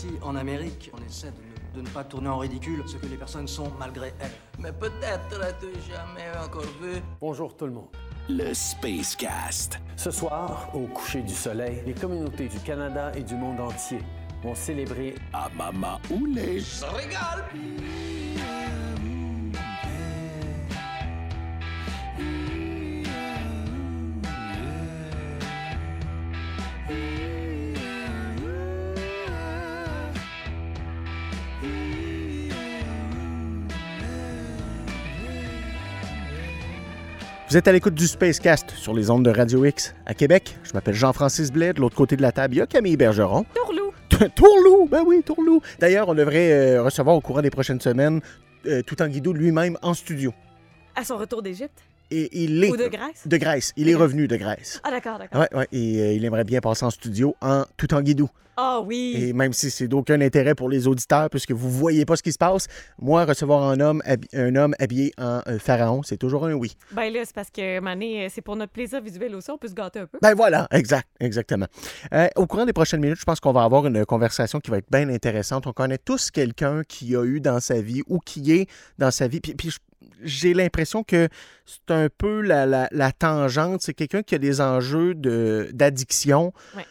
Ici, en Amérique, on essaie de ne, de ne pas tourner en ridicule ce que les personnes sont malgré elles. Mais peut-être l'as-tu jamais encore vu. Bonjour tout le monde. Le Space Cast. Ce soir, au coucher du soleil, les communautés du Canada et du monde entier vont célébrer à Mama Oulé. Régale! Vous êtes à l'écoute du Spacecast sur les ondes de Radio X à Québec. Je m'appelle Jean-Francis Blais. De l'autre côté de la table, il y a Camille Bergeron. Tourlou. Tourlou! Ben oui, Tourlou. D'ailleurs, on devrait euh, recevoir au courant des prochaines semaines euh, tout en guidou lui-même en studio. À son retour d'Égypte. Et il est. Ou de Grèce? De Grèce. Il est revenu de Grèce. Ah, d'accord, d'accord. Ouais, ouais. Et euh, il aimerait bien passer en studio en tout en guidou. Ah oui. Et même si c'est d'aucun intérêt pour les auditeurs, puisque vous voyez pas ce qui se passe, moi, recevoir un homme, un homme habillé en euh, pharaon, c'est toujours un oui. Ben là, c'est parce que, Mané, c'est pour notre plaisir visuel aussi. On peut se gâter un peu. Ben voilà, exact, exactement. Euh, au courant des prochaines minutes, je pense qu'on va avoir une conversation qui va être bien intéressante. On connaît tous quelqu'un qui a eu dans sa vie ou qui est dans sa vie. Puis, puis je- j'ai l'impression que c'est un peu la, la- la tangente. C'est quelqu'un qui a des enjeux de- d'addiction. Ouais.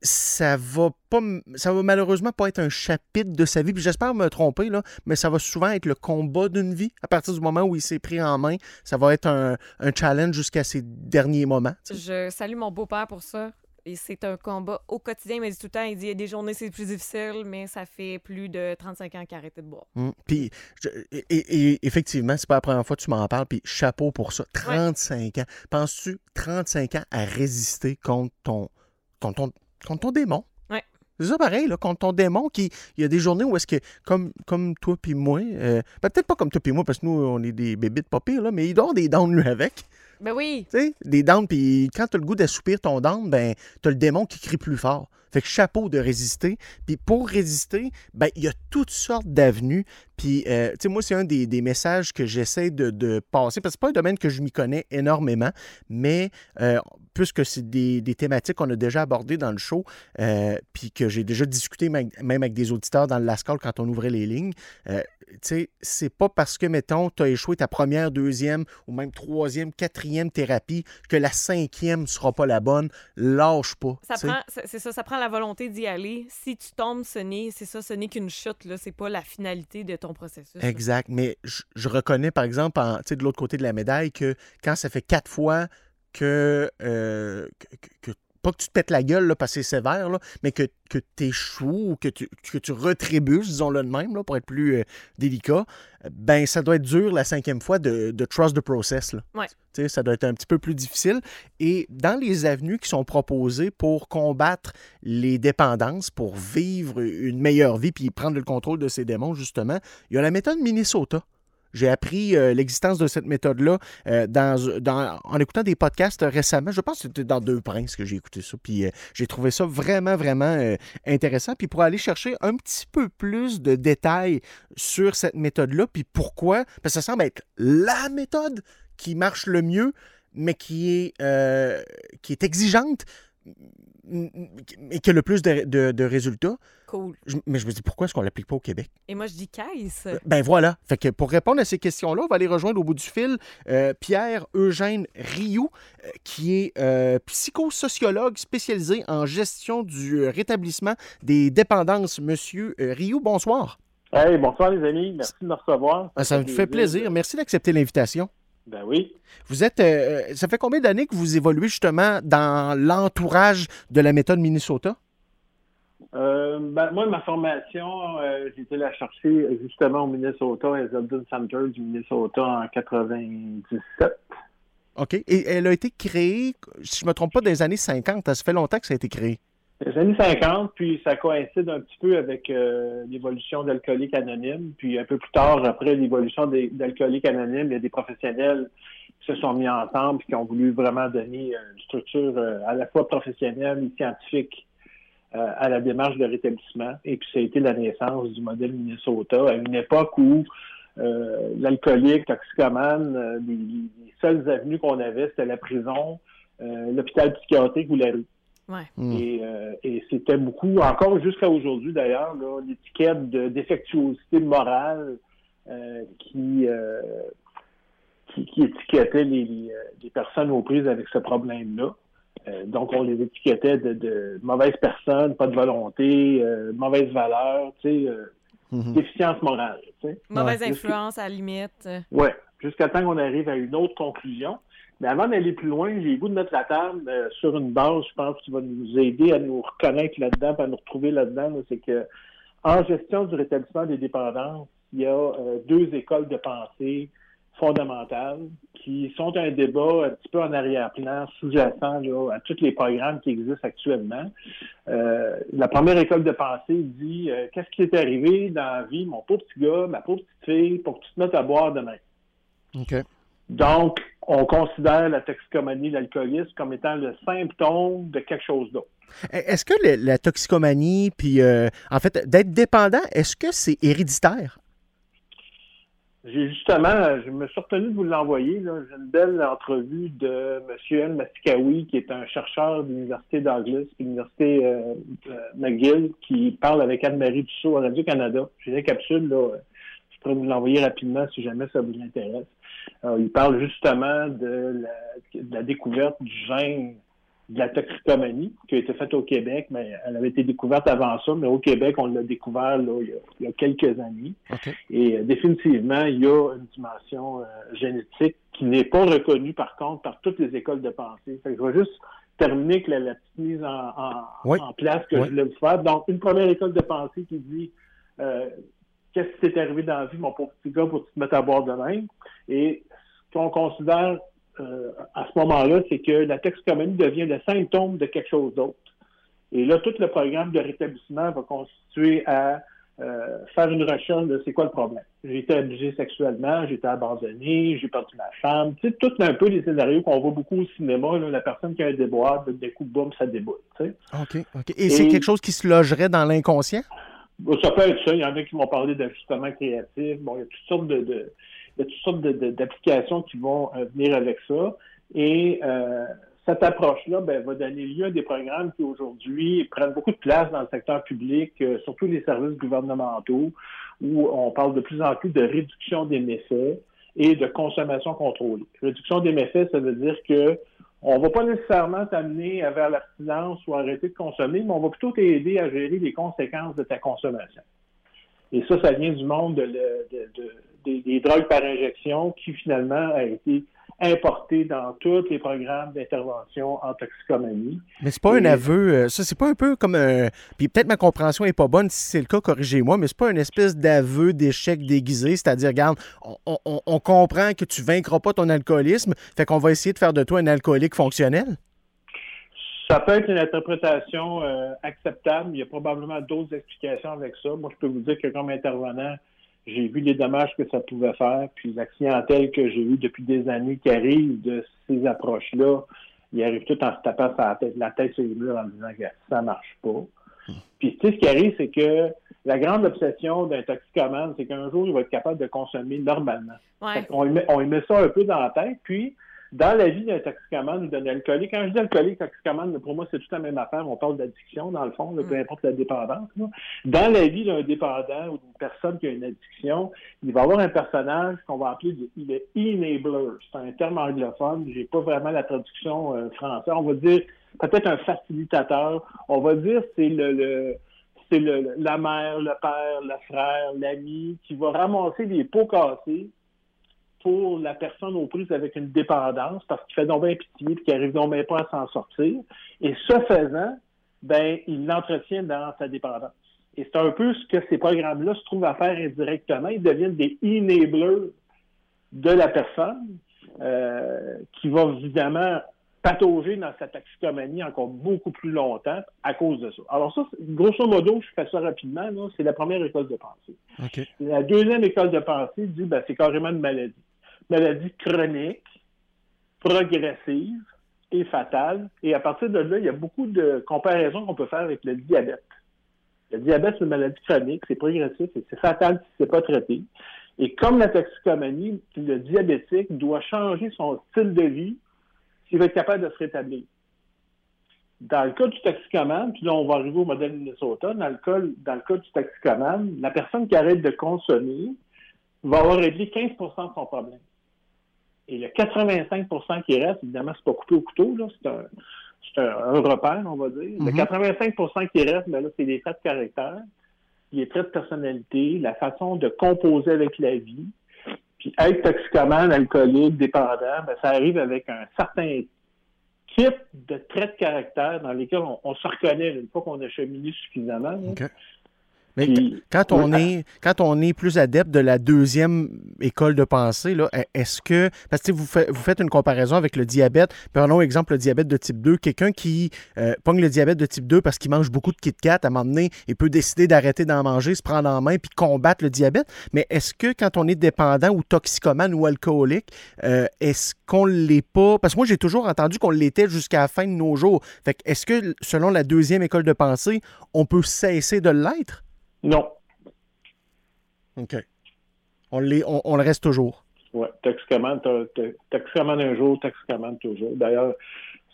Ça va pas, ça va malheureusement pas être un chapitre de sa vie. Puis j'espère me tromper là, mais ça va souvent être le combat d'une vie. À partir du moment où il s'est pris en main, ça va être un, un challenge jusqu'à ses derniers moments. Je salue mon beau-père pour ça. Et c'est un combat au quotidien. Il m'a dit tout le temps, il dit, il y a des journées, c'est plus difficile, mais ça fait plus de 35 ans qu'il a arrêté de boire. Mm. Puis, je- et, effectivement, c'est pas la première fois que tu m'en parles, puis chapeau pour ça. 35 ans. Penses-tu 35 ans à résister contre ton, contre ton, contre ton démon? Ouais. C'est ça pareil, là, contre ton démon, qui, il y a des journées où est-ce que, comme, comme toi puis moi, euh, ben, peut-être pas comme toi puis moi, parce que nous, on est des bébites pas pires, là, mais il dort des downs, lui, avec. Ben oui. Tu sais, des downs, puis quand t'as le goût d'assoupir ton down, ben, t'as le démon qui crie plus fort. Fait que chapeau de résister. Puis pour résister, ben, il y a toutes sortes d'avenues. Puis, euh, tu sais, moi, c'est un des, messages que j'essaie de, passer, parce que c'est pas un domaine que je m'y connais énormément, mais euh, puisque c'est des, thématiques qu'on a déjà abordées dans le show, euh, puis que j'ai déjà discuté même, avec des auditeurs dans le Lascall quand on ouvrait les lignes, sais, c'est pas parce que, mettons, tu as échoué ta première, deuxième ou même troisième, quatrième thérapie que la cinquième sera pas la bonne. Lâche pas. C'est ça, ça prend la volonté d'y aller. Si tu tombes, ce n'est, c'est ça, ce n'est qu'une chute, là. C'est pas la finalité de ton processus. là. Exact. Mais je, je reconnais, par exemple, en- tu sais, de l'autre côté de la médaille, que quand ça fait quatre fois que, euh, que- que- que- pas que tu te pètes la gueule là, parce que c'est sévère, là, mais que, que tu échoues ou que tu, que tu disons-le de même, là, pour être plus euh, délicat, ben ça doit être dur la cinquième fois de, de trust the process. Là. Ouais. Ça doit être un petit peu plus difficile. Et dans les avenues qui sont proposées pour combattre les dépendances, pour vivre une meilleure vie puis prendre le contrôle de ses démons, justement, il y a la méthode Minnesota. J'ai appris euh, l'existence de cette méthode-là euh, en écoutant des podcasts récemment. Je pense que c'était dans Deux Princes que j'ai écouté ça. Puis euh, j'ai trouvé ça vraiment, vraiment euh, intéressant. Puis pour aller chercher un petit peu plus de détails sur cette méthode-là, puis pourquoi, parce que ça semble être la méthode qui marche le mieux, mais qui est, euh, qui est exigeante, mais qui a le plus de, de- de résultats. Cool. Je- mais je me dis, pourquoi est-ce qu'on ne l'applique pas au Québec? Et moi, je dis caisse. Ben voilà. Fait que pour répondre à ces questions-là, on va aller rejoindre au bout du fil euh, Pierre-Eugène Rioux, euh, qui est euh, psychosociologue spécialisé en gestion du euh, rétablissement des dépendances. Monsieur euh, Rioux, bonsoir. Hey, bonsoir les amis, merci de me recevoir. Ah, Ça me fait plaisir. Merci d'accepter l'invitation. Ben oui. Vous êtes. euh, ça fait combien d'années que vous évoluez justement dans l'entourage de la méthode Minnesota? Euh, ben, moi, ma formation, euh, j'ai été la chercher justement au Minnesota, à Zeldin Center du Minnesota en 97. OK. Et elle a été créée, si je ne me trompe pas, dans les années 50. Ça fait longtemps que ça a été créé. Les années 50, puis ça coïncide un petit peu avec euh, l'évolution d'Alcoolique Anonyme. Puis un peu plus tard, après l'évolution d'Alcoolique Anonyme, il y a des professionnels qui se sont mis ensemble et qui ont voulu vraiment donner euh, une structure euh, à la fois professionnelle et scientifique à la démarche de rétablissement. Et puis ça a été la naissance du modèle Minnesota à une époque où l'alcoolique, toxicomane, les, les seules avenues qu'on avait, c'était la prison, l'hôpital psychiatrique ou la rue. Ouais. Hmm. Et, euh, et c'était beaucoup, encore jusqu'à aujourd'hui d'ailleurs, l'étiquette de défectuosité morale euh, qui, euh, qui, qui étiquetait les, les, les personnes aux prises avec ce problème-là. Euh, donc, on les étiquetait de, de mauvaises personnes, pas de volonté, euh, mauvaise valeur, tu sais, euh, Mhm. déficience morale. Tu sais. Mauvaise Ouais. influence à la limite. Ouais, jusqu'à temps qu'on arrive à une autre conclusion. Mais avant d'aller plus loin, j'ai le goût de mettre la table euh, sur une base, je pense, qui va nous aider à nous reconnaître là-dedans, à nous retrouver là-dedans. là. c'est que en gestion du rétablissement des dépendances, il y a euh, deux écoles de pensée fondamentales qui sont un débat un petit peu en arrière-plan, sous-jacent là, à tous les programmes qui existent actuellement. Euh, la première école de pensée dit qu'est-ce qui est arrivé dans la vie, mon pauvre petit gars, ma pauvre petite fille, pour que tu te mettes à boire demain. OK. Donc, on considère la toxicomanie, l'alcoolisme comme étant le symptôme de quelque chose d'autre. Est-ce que le- la toxicomanie, puis euh, en fait, d'être dépendant, est-ce que c'est héréditaire? J'ai justement, je me suis retenu de vous l'envoyer. J'ai une belle entrevue de M. El Mastikawi, qui est un chercheur de l'Université puis l'Université euh, euh, McGill, qui parle avec Anne-Marie Dussault à Radio-Canada. J'ai des capsules, là. Je pourrais vous l'envoyer rapidement si jamais ça vous intéresse. Euh, il parle justement de la, de la découverte du gène de la toxicomanie qui a été faite au Québec, mais elle avait été découverte avant ça, mais au Québec, on l'a découvert là, il, y a, il y a quelques années. Et euh, définitivement, il y a une dimension euh, génétique qui n'est pas reconnue, par contre, par toutes les écoles de pensée. Fait que je vais juste terminer avec la, la petite mise en, en- Oui. en place que Oui. je voulais vous faire. Donc, une première école de pensée qui dit euh, Qu'est-ce qui t'est arrivé dans la vie, mon pauvre petit gars, pour que tu te mettes à boire de même? Et ce qu'on considère euh, à ce moment-là, c'est que la toxicomanie devient le symptôme de quelque chose d'autre. Et là, tout le programme de rétablissement va constituer à euh, faire une recherche de c'est quoi le problème. J'ai été abusé sexuellement, j'ai été abandonné, j'ai perdu ma femme. Tu sais, tout un peu les scénarios qu'on voit beaucoup au cinéma, là, la personne qui a un déboire, d'un coup, boum, ça tu sais. OK. OK. Et, c'est quelque chose qui se logerait dans l'inconscient? Ça peut être ça. Il y en a qui vont parler d'ajustement créatif. Bon, il y a toutes sortes de, de- il y a toutes sortes d'applications qui vont euh, venir avec ça. Et euh, cette approche-là ben, va donner lieu à des programmes qui aujourd'hui prennent beaucoup de place dans le secteur public, euh, surtout les services gouvernementaux, où on parle de plus en plus de réduction des méfaits et de consommation contrôlée. Réduction des méfaits, ça veut dire que on va pas nécessairement t'amener vers l'abstinence ou arrêter de consommer, mais on va plutôt t'aider à gérer les conséquences de ta consommation. Et ça, ça vient du monde des drogues par injection qui finalement a été importé dans tous les programmes d'intervention en toxicomanie. Mais c'est pas un aveu, euh, ça, c'est pas un peu comme un. Puis peut-être ma compréhension est pas bonne, si c'est le cas, corrigez-moi, mais c'est pas une espèce d'aveu d'échec déguisé, c'est-à-dire, regarde, on, on- on comprend que tu vaincras pas ton alcoolisme, fait qu'on va essayer de faire de toi un alcoolique fonctionnel? Ça peut être une interprétation euh, acceptable. Il y a probablement d'autres explications avec ça. Moi, je peux vous dire que comme intervenant, j'ai vu les dommages que ça pouvait faire, puis la clientèle que j'ai eue depuis des années qui arrive de ces approches-là, ils arrivent tout en se tapant sur la tête, la tête sur les murs en disant que ça marche pas. Puis tu sais, ce qui arrive, c'est que la grande obsession d'un toxicomane, c'est qu'un jour, il va être capable de consommer normalement. Ouais. on, met, on y met ça un peu dans la tête. Puis, dans la vie d'un toxicomane ou d'un alcoolique, quand je dis alcoolique, toxicomane, pour moi, c'est tout la même affaire. On parle d'addiction, dans le fond, là, peu importe la dépendance. là. Dans la vie d'un dépendant ou d'une personne qui a une addiction, il va y avoir un personnage qu'on va appeler le, le enabler. C'est un terme anglophone. J'ai pas vraiment la traduction euh, française. On va dire peut-être un facilitateur. On va dire c'est le, le c'est le, la mère, le père, le frère, l'ami qui va ramasser des pots cassés pour la personne aux prises avec une dépendance parce qu'il fait donc bien pitié et qu'il arrive donc bien pas à s'en sortir. Et ce faisant, ben, il l'entretient dans sa dépendance. Et c'est un peu ce que ces programmes-là se trouvent à faire indirectement. Ils deviennent des enablers de la personne euh, qui va évidemment patauger dans sa toxicomanie encore beaucoup plus longtemps à cause de ça. Alors ça, grosso modo, je fais ça rapidement, c'est la première école de pensée. La deuxième école de pensée dit ben, c'est carrément une maladie. Maladie chronique, progressive et fatale. Et à partir de là, il y a beaucoup de comparaisons qu'on peut faire avec le diabète. Le diabète, c'est une maladie chronique, c'est progressif et c'est fatal si c'est pas traité. Et comme la toxicomanie, le diabétique doit changer son style de vie s'il va être capable de se rétablir. dans le cas du toxicomane, puis là, on va arriver au modèle Minnesota, dans le cas, dans le cas du toxicomane, la personne qui arrête de consommer va avoir réglé 15% de son problème. Et le 85% qui reste, évidemment, c'est pas coupé au couteau, là, c'est un, c'est un, repère, on va dire. Le 85% qui reste, ben là, c'est les traits de caractère, les traits de personnalité, la façon de composer avec la vie. Puis être toxicomane, alcoolique, dépendant, ben, ça arrive avec un certain type de traits de caractère dans lesquels on, se reconnaît une fois qu'on a cheminé suffisamment. Mais quand, on est, quand on est plus adepte de la deuxième école de pensée, e, est-ce que. Parce que vous, vous faites une comparaison avec le diabète. Prenons exemple le diabète de type 2. Quelqu'un qui euh, pogne le diabète de type 2 parce qu'il mange beaucoup de Kit Kat, à un moment donné, il peut décider d'arrêter d'en manger, se prendre en main puis combattre le diabète. Mais est-ce que quand on est dépendant ou toxicomane ou alcoolique, euh, est-ce qu'on ne l'est pas? Parce que moi, j'ai toujours entendu qu'on l'était jusqu'à la fin de nos jours. Fait est-ce que, selon la deuxième école de pensée, on peut cesser de l'être? Non. OK. On, on, on le reste toujours. Oui, toxicomane, toxicomane un jour, toxicomane toujours. D'ailleurs,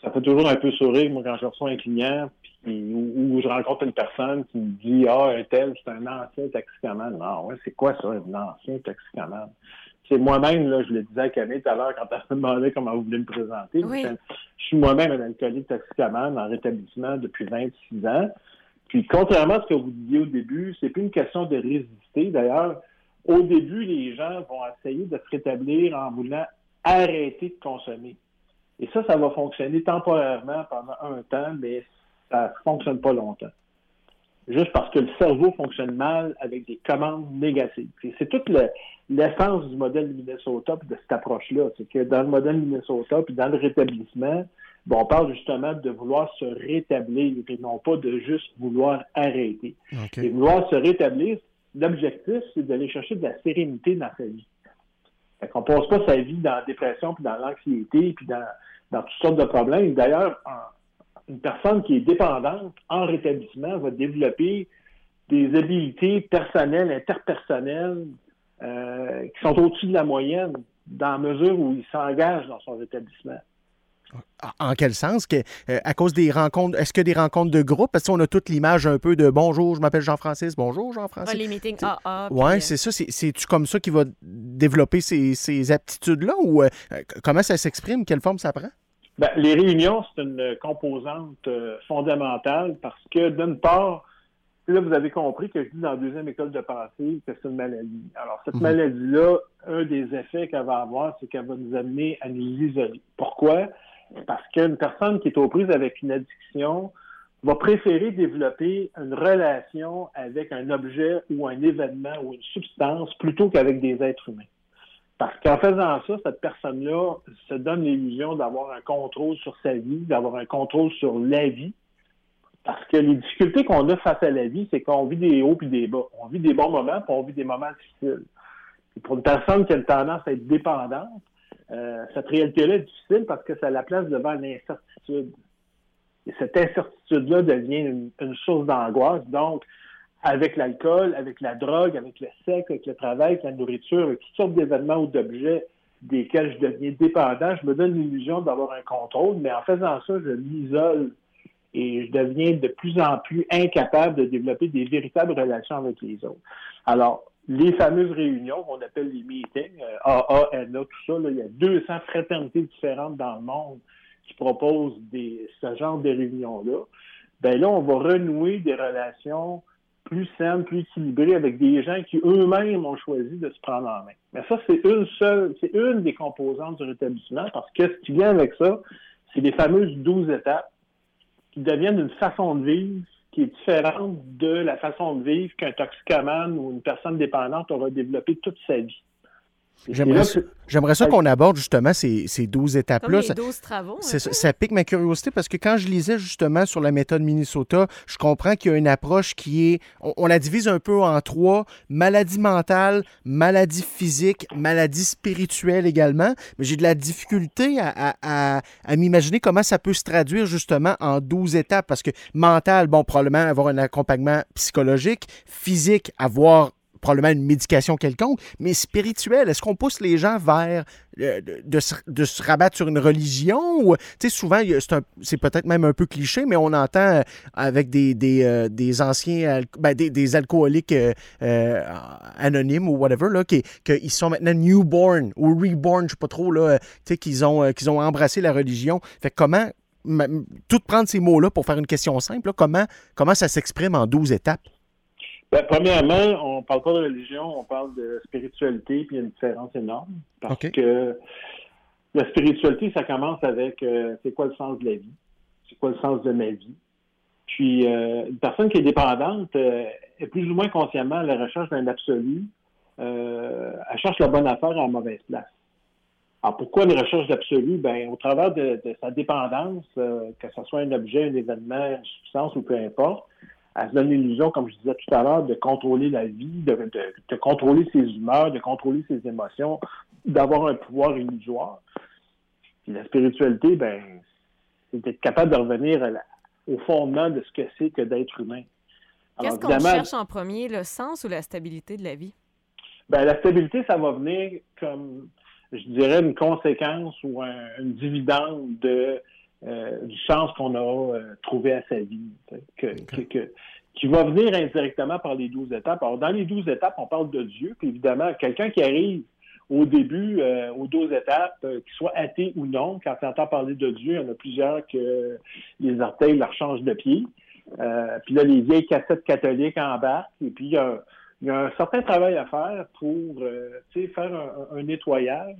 ça fait toujours un peu sourire, moi, quand je reçois un client puis, ou, je rencontre une personne qui me dit Ah, un tel, c'est un ancien toxicomane. Non, ouais, c'est quoi ça, un ancien toxicomane? C'est moi-même, là, je le disais à Camille tout à l'heure quand elle me demandait comment vous voulez me présenter. Je suis moi-même un alcoolique toxicomane en rétablissement depuis 26 ans. Puis, contrairement à ce que vous disiez au début, c'est plus une question de résister. D'ailleurs, au début, les gens vont essayer de se rétablir en voulant arrêter de consommer. Et ça, ça va fonctionner temporairement pendant un temps, mais ça ne fonctionne pas longtemps. Juste parce que le cerveau fonctionne mal avec des commandes négatives. C'est toute l'essence du modèle Minnesota de cette approche-là. C'est que dans le modèle Minnesota, puis dans le rétablissement, Bon, on parle justement de vouloir se rétablir et non pas de juste vouloir arrêter. Et vouloir se rétablir, l'objectif, c'est d'aller chercher de la sérénité dans sa vie. Fait qu'on passe pas sa vie dans la dépression, puis dans l'anxiété, puis dans, dans toutes sortes de problèmes. D'ailleurs, une personne qui est dépendante en rétablissement va développer des habiletés personnelles, interpersonnelles, euh, qui sont au-dessus de la moyenne dans la mesure où il s'engage dans son rétablissement. En quel sens? Que, euh, à cause des rencontres, est-ce que des rencontres de groupe? Parce qu'on a toute l'image un peu de bonjour, je m'appelle Jean-Francis, bonjour Jean-Francis. les meetings AA. Oui, euh, c'est ça. C'est-tu comme ça qu'il va développer ces, aptitudes-là ou euh, comment ça s'exprime? Quelle forme ça prend? Ben, les réunions, c'est une composante fondamentale parce que d'une part, là, vous avez compris que je dis dans la deuxième école de pensée que c'est une maladie. Alors, cette mhm. maladie-là, un des effets qu'elle va avoir, c'est qu'elle va nous amener à nous isoler. Pourquoi? Parce qu'une personne qui est aux prises avec une addiction va préférer développer une relation avec un objet ou un événement ou une substance plutôt qu'avec des êtres humains. Parce qu'en faisant ça, cette personne-là se donne l'illusion d'avoir un contrôle sur sa vie, d'avoir un contrôle sur la vie. Parce que les difficultés qu'on a face à la vie, c'est qu'on vit des hauts puis des bas. On vit des bons moments, puis on vit des moments difficiles. Et pour une personne qui a une tendance à être dépendante, euh, cette réalité-là est difficile parce que ça la place devant l'incertitude. Et cette incertitude-là devient une, source d'angoisse. Donc, avec l'alcool, avec la drogue, avec le sexe, avec le travail, avec la nourriture, avec toutes sortes d'événements ou d'objets desquels je deviens dépendant, je me donne l'illusion d'avoir un contrôle, mais en faisant ça, je m'isole et je deviens de plus en plus incapable de développer des véritables relations avec les autres. Alors, les fameuses réunions qu'on appelle les meetings, euh, AANA, tout ça, il y a 200 fraternités différentes dans le monde qui proposent des, ce genre de réunions-là. Ben là, on va renouer des relations plus saines, plus équilibrées avec des gens qui eux-mêmes ont choisi de se prendre en main. Mais ça, c'est une seule, c'est une des composantes du rétablissement parce que ce qui vient avec ça, c'est les fameuses 12 étapes qui deviennent une façon de vivre qui est différente de la façon de vivre qu'un toxicomane ou une personne dépendante aura développé toute sa vie. J'aimerais ça qu'on aborde justement ces, ces 12 étapes-là. 12 travaux. Ça, ça, pique ma curiosité parce que quand je lisais justement sur la méthode Minnesota, je comprends qu'il y a une approche qui est, on, la divise un peu en trois, maladie mentale, maladie physique, maladie spirituelle également, mais j'ai de la difficulté à, à, à, m'imaginer comment ça peut se traduire justement en 12 étapes parce que mental, bon, probablement avoir un accompagnement psychologique, physique, avoir probablement une médication quelconque, mais spirituelle. Est-ce qu'on pousse les gens vers euh, de, se, rabattre sur une religion? Souvent, c'est peut-être même un peu cliché, mais on entend euh, avec des, des, euh, anciens, ben, des, alcooliques anonymes ou whatever, qu'ils sont maintenant newborn ou reborn, je sais pas trop, qu'ils ont, qu'ils ont embrassé la religion. Fait comment, tout prendre ces mots-là pour faire une question simple, comment, comment ça s'exprime en 12 étapes? Ben, premièrement, on parle pas de religion, on parle de spiritualité, puis il y a une différence énorme. Parce que la spiritualité, ça commence avec euh, c'est quoi le sens de la vie? C'est quoi le sens de ma vie? Puis euh, une personne qui est dépendante euh, est plus ou moins consciemment à la recherche d'un absolu. Elle cherche la bonne affaire à la mauvaise place. Alors pourquoi une recherche d'absolu? Ben, au travers de, de sa dépendance, que ce soit un objet, un événement, une substance ou peu importe, elle se donne l'illusion, comme je disais tout à l'heure, de contrôler la vie, de, de- de contrôler ses humeurs, de contrôler ses émotions, d'avoir un pouvoir illusoire. Puis la spiritualité, ben, c'est d'être capable de revenir à la- au fondement de ce que c'est que d'être humain. Qu'est-ce qu'on cherche en premier, le sens ou la stabilité de la vie? ben, la stabilité, ça va venir comme, je dirais, une conséquence ou un, une dividende de, euh, du sens qu'on a euh, trouvé à sa vie, que, qui va venir indirectement par les douze étapes. Alors, dans les douze étapes, on parle de Dieu, puis évidemment, quelqu'un qui arrive au début, euh, aux 12 étapes, euh, qu'il soit athée ou non, quand tu entends parler de Dieu, il y en a plusieurs que les orteils leur changent de pied. Euh, puis là, les vieilles cassettes catholiques embarquent, et puis il y a, il y a un certain travail à faire pour euh, faire un, un nettoyage,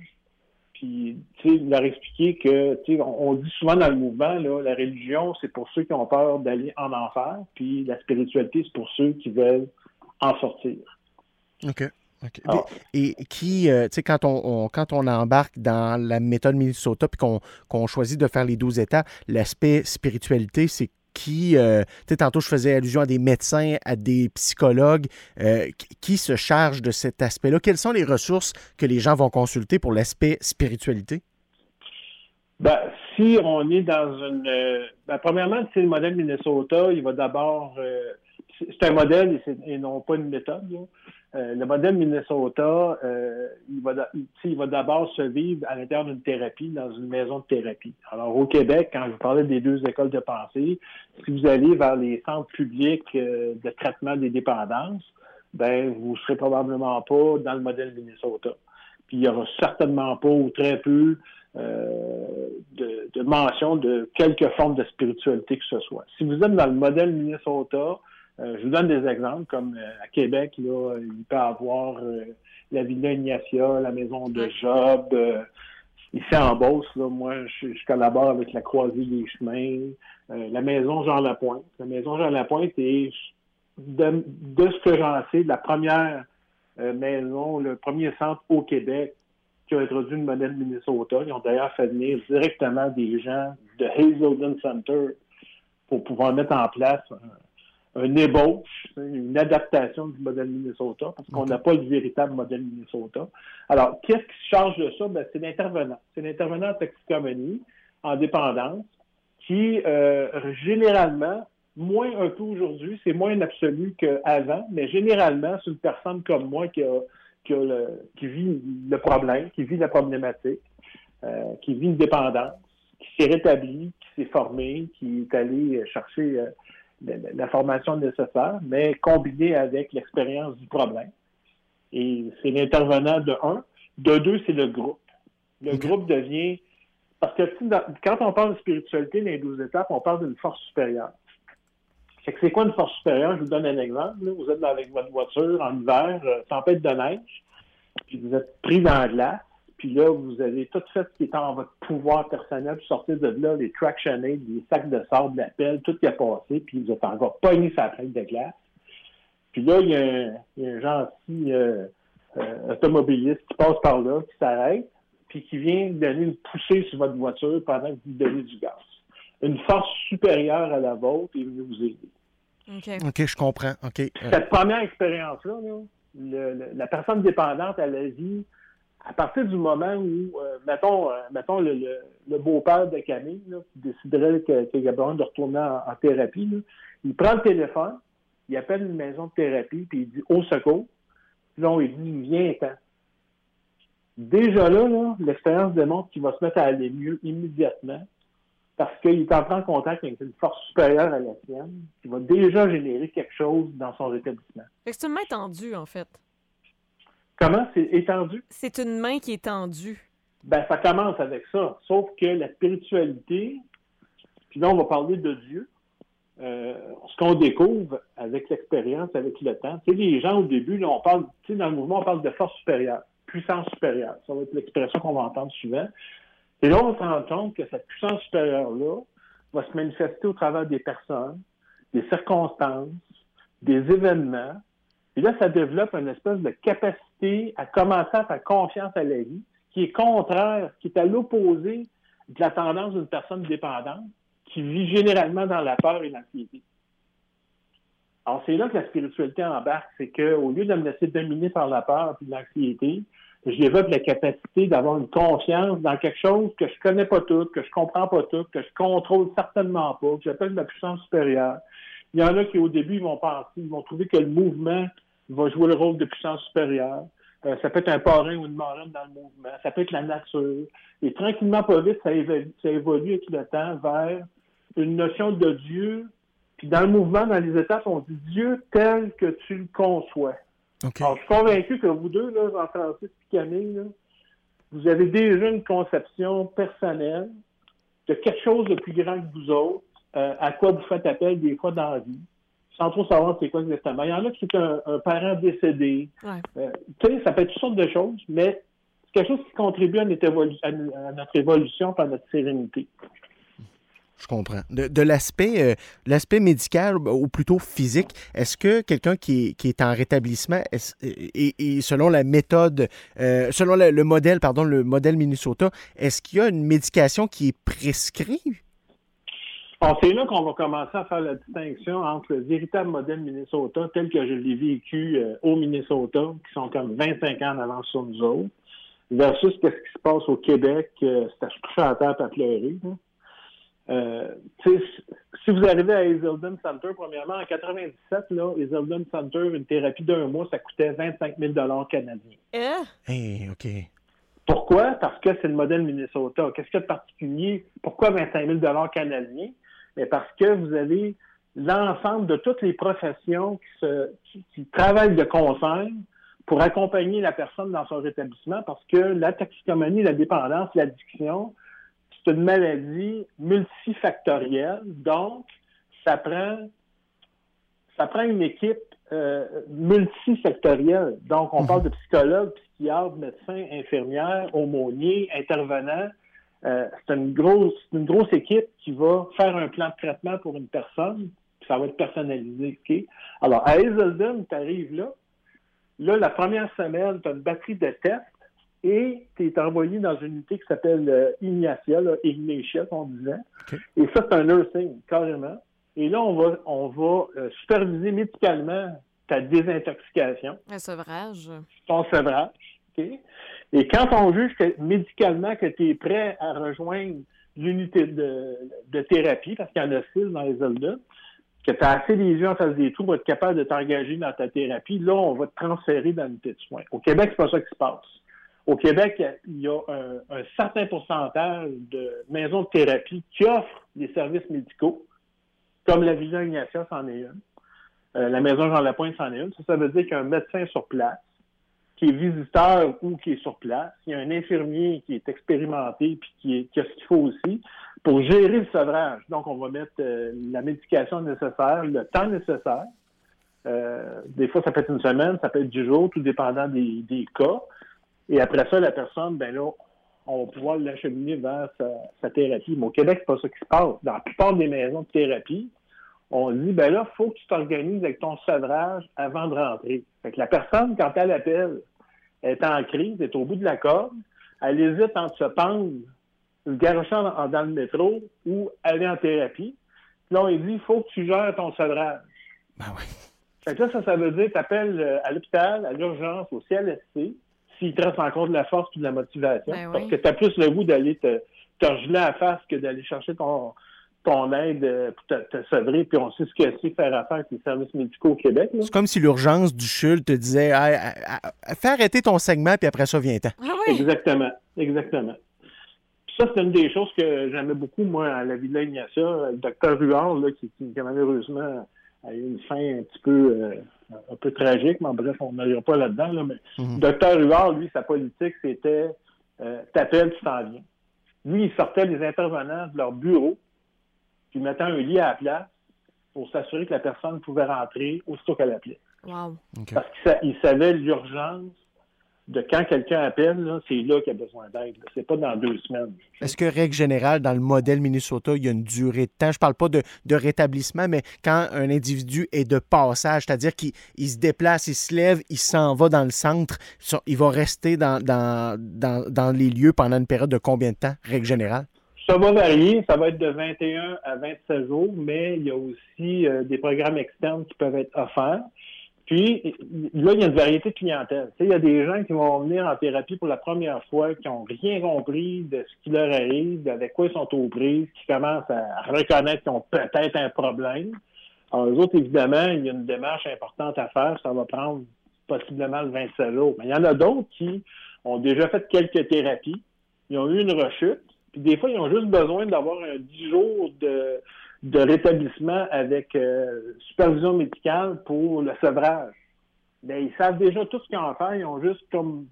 puis tu sais, leur expliquer que tu sais, on, on dit souvent dans le mouvement, là, la religion, c'est pour ceux qui ont peur d'aller en enfer, puis la spiritualité, c'est pour ceux qui veulent en sortir. OK. Ah. Et qui, euh, tu sais, quand on, on- quand on embarque dans la méthode Minnesota puis qu'on choisit de faire les 12 étapes, l'aspect spiritualité, c'est qui, euh, tu sais, tantôt je faisais allusion à des médecins, à des psychologues, euh, qui, se charge de cet aspect-là? Quelles sont les ressources que les gens vont consulter pour l'aspect spiritualité? Ben, si on est dans une... euh, ben, premièrement, c'est le modèle Minnesota, il va d'abord... euh, c'est un modèle et, et non pas une méthode. là. Euh, le modèle Minnesota, euh, il va il va d'abord se vivre à l'intérieur d'une thérapie, dans une maison de thérapie. Alors, au Québec, quand je vous parlais des deux écoles de pensée, si vous allez vers les centres publics euh, de traitement des dépendances, ben, vous serez probablement pas dans le modèle Minnesota. Puis il y aura certainement pas ou très peu euh, de, de mention de quelque forme de spiritualité que ce soit. Si vous êtes dans le modèle Minnesota, je vous donne des exemples, comme euh, à Québec, là, il peut y avoir euh, la Villa Ignatia, la maison de Job. euh, ici en Beauce, là, moi, je, je collabore avec la Croisée des Chemins, euh, la maison Jean Lapointe. La maison Jean Lapointe est, de, de ce que j'en sais, la première euh, maison, le premier centre au Québec qui a introduit le modèle Minnesota. Ils ont d'ailleurs fait venir directement des gens de Hazelden Center pour pouvoir mettre en place un, ébauche, une adaptation du modèle Minnesota, parce qu'on n'a pas le véritable modèle Minnesota. Alors, qu'est-ce qui se charge de ça? Ben, c'est l'intervenant. C'est l'intervenant en toxicomanie, en dépendance, qui, euh, généralement, moins un peu aujourd'hui, c'est moins un absolu qu'avant, mais généralement, c'est une personne comme moi qui, a, qui, a le- qui vit le problème, qui vit la problématique, euh, qui vit une dépendance, qui s'est rétabli, qui s'est formé, qui est allé chercher euh, la, formation nécessaire, mais combiné avec l'expérience du problème. Et c'est l'intervenant de un. De deux, c'est le groupe. Le groupe devient... Parce que quand on parle de spiritualité dans les 12 étapes, on parle d'une force supérieure. Fait que c'est quoi une force supérieure? Je vous donne un exemple. là. Vous êtes avec votre voiture en hiver, euh, tempête de neige, puis vous êtes pris dans la glace, puis là, vous avez tout fait ce qui est en votre pouvoir personnel, puis sortir de là, les traction aids, les sacs de sable, la pelle, tout qui a passé, puis vous êtes encore pogné la plaque de glace. Puis là, il y a un, il y a un gentil euh, euh, automobiliste qui passe par là, qui s'arrête, puis qui vient donner une poussée sur votre voiture pendant que vous donnez du gaz. Une force supérieure à la vôtre est venue vous aider. OK. OK, je comprends. OK. Euh, Cette première expérience-là, là, la personne dépendante à la vie, à partir du moment où, euh, mettons, euh, le, beau-père de Camille, qui déciderait qu'il y a besoin de retourner en, thérapie, il prend le téléphone, il appelle une maison de thérapie, puis il dit au secours, Puis là, on lui dit, viens-t'en. Déjà là, l'expérience démontre qu'il va se mettre à aller mieux immédiatement parce qu'il est entré en contact avec une force supérieure à la sienne qui va déjà générer quelque chose dans son établissement. Main tendue, en fait. Comment? C'est étendu? C'est une main qui est tendue. Ben, ça commence avec ça. Sauf que la spiritualité, puis là, on va parler de Dieu. Euh, ce qu'on découvre avec l'expérience, avec le temps, tu sais, les gens au début, là, on parle, tu sais, dans le mouvement, on parle de force supérieure, puissance supérieure. Ça va être l'expression qu'on va entendre souvent. Et là, on se rend compte que cette puissance supérieure-là va se manifester au travers des personnes, des circonstances, des événements. Et là, ça développe une espèce de capacité à commencer à faire confiance à la vie, qui est contraire, qui est à l'opposé de la tendance d'une personne dépendante qui vit généralement dans la peur et l'anxiété. Alors, c'est là que la spiritualité embarque, c'est qu'au lieu de me laisser dominer par la peur et l'anxiété, je développe la capacité d'avoir une confiance dans quelque chose que je connais pas tout, que je comprends pas tout, que je contrôle certainement pas, que j'appelle ma puissance supérieure. Il y en a qui, au début, ils vont penser, ils vont trouver que le mouvement va jouer le rôle de puissance supérieure. Euh, ça peut être un parrain ou une marraine dans le mouvement. Ça peut être la nature. Et tranquillement, pas vite, ça évolue, ça évolue avec le temps vers une notion de Dieu. Puis dans le mouvement, dans les étapes, on dit Dieu tel que tu le conçois. Alors, je suis convaincu que vous deux, là, Jean-Francis et Camille, vous avez déjà une conception personnelle de quelque chose de plus grand que vous autres, euh, à quoi vous faites appel des fois dans la vie, sans trop savoir c'est quoi exactement. Il y en a qui c'est un, parent décédé. Euh, tu sais, ça peut être toutes sortes de choses, mais c'est quelque chose qui contribue à notre, à notre évolution, à notre sérénité. Je comprends. De, l'aspect euh, l'aspect médical ou plutôt physique, est-ce que quelqu'un qui, est en rétablissement et, selon la méthode, euh, selon le, modèle, pardon, le modèle Minnesota, est-ce qu'il y a une médication qui est prescrite? C'est là qu'on va commencer à faire la distinction entre le véritable modèle Minnesota tel que je l'ai vécu euh, au Minnesota, qui sont comme 25 ans en avance sur nous autres, versus ce qui se passe au Québec, c'est à se coucher à terre à pleurer. Euh, si vous arrivez à Hazelden Center, premièrement, en 97, là, Hazelden Center, une thérapie d'un mois, ça coûtait 25 000 canadiens. Eh? OK. Pourquoi? Parce que c'est le modèle Minnesota. Qu'est-ce qu'il y a de particulier? Pourquoi 25 000 canadiens? Mais parce que vous avez l'ensemble de toutes les professions qui, se, qui, travaillent de concert pour accompagner la personne dans son rétablissement parce que la toxicomanie, la dépendance, l'addiction, c'est une maladie multifactorielle, donc ça prend ça prend une équipe euh, multisectorielle. Donc, on parle de psychologues, psychiatres, médecins, infirmières, aumôniers, intervenants. Euh, c'est une grosse, une grosse équipe qui va faire un plan de traitement pour une personne, puis ça va être personnalisé. Alors, à Hazelden, tu arrives là. Là, la première semaine, tu as une batterie de tests et tu es envoyé dans une unité qui s'appelle euh, Ignatia, là, Ignatia, on disait. Et ça, c'est un nursing, carrément. Et là, on va, on va euh, superviser médicalement ta désintoxication. Un sevrage. Ton sevrage. Et quand on juge médicalement que tu es prêt à rejoindre l'unité de, thérapie, parce qu'il y en a six dans les soldats, que tu as assez les yeux en face des trous pour être capable de t'engager dans ta thérapie, là, on va te transférer dans l'unité de soins. Au Québec, c'est pas ça qui se passe. Au Québec, il y a un, certain pourcentage de maisons de thérapie qui offrent des services médicaux, comme la Vision Ignatia c'en est une. Euh, la Maison Jean Lapointe c'en est une. Ça, ça veut dire qu'il y a un médecin sur place qui est visiteur ou qui est sur place. Il y a un infirmier qui est expérimenté puis qui, qui a ce qu'il faut aussi pour gérer le sevrage. Donc, on va mettre euh, la médication nécessaire, le temps nécessaire. Euh, des fois, ça peut être une semaine, ça peut être du jour, tout dépendant des, des cas. Et après ça, la personne, ben là, on va pouvoir l'acheminer vers sa, thérapie. Mais au Québec, c'est pas ça qui se passe. Dans la plupart des maisons de thérapie, on dit, ben là, il faut que tu t'organises avec ton sevrage avant de rentrer. Fait que la personne, quand elle appelle, elle est en crise, elle est au bout de la corde, elle hésite entre se pendre, se garocher dans, le métro ou aller en thérapie. Puis là, on lui dit, il faut que tu gères ton sevrage. Ben oui. Fait que là, ça, ça veut dire que tu appelles euh, à l'hôpital, à l'urgence, au CLSC, s'il te reste encore de la force et de la motivation. Ben parce que tu as plus le goût d'aller te, te geler à la face que d'aller chercher ton, ton aide euh, pour te, te sevrer, puis on sait ce que c'est faire affaire avec les services médicaux au Québec. là. C'est comme si l'urgence du CHUL te disait Hey, fais arrêter ton segment, puis après ça, viens-t'en. Ah oui. Exactement, exactement. Puis ça, c'est une des choses que j'aimais beaucoup, moi, à la Villa Ignacia. Le docteur Ruard, là, qui, qui, malheureusement a eu une fin un petit peu, euh, un peu tragique, mais bref, on n'ira pas là-dedans. Là, mais Mhm. docteur Ruard, lui, sa politique, c'était euh, t'appelles, tu t'en viens. Lui, il sortait les intervenants de leur bureau, puis mettait un lit à la place pour s'assurer que la personne pouvait rentrer aussitôt qu'elle appelait. Wow. Parce qu'il sa- il savait l'urgence de quand quelqu'un appelle, c'est là qu'il a besoin d'aide. C'est pas dans deux semaines. Est-ce que, règle générale, dans le modèle Minnesota, il y a une durée de temps? Je parle pas de, de rétablissement, mais quand un individu est de passage, c'est-à-dire qu'il il se déplace, il se lève, il s'en va dans le centre, il va rester dans, dans, dans, dans les lieux pendant une période de combien de temps, règle générale? Ça va varier, ça va être de 21 à 27 jours, mais il y a aussi euh, des programmes externes qui peuvent être offerts. Puis là, il y a une variété de clientèle. Il y a des gens qui vont venir en thérapie pour la première fois, qui n'ont rien compris de ce qui leur arrive, avec quoi ils sont aux prises, qui commencent à reconnaître qu'ils ont peut-être un problème. Alors, eux autres, évidemment, il y a une démarche importante à faire. Ça va prendre possiblement le 27 jours. Mais il y en a d'autres qui ont déjà fait quelques thérapies. Ils ont eu une rechute. Puis des fois, ils ont juste besoin d'avoir un 10 jours de, rétablissement avec euh, supervision médicale pour le sevrage. Mais ils savent déjà tout ce qu'ils ont à faire. Ils ont juste comme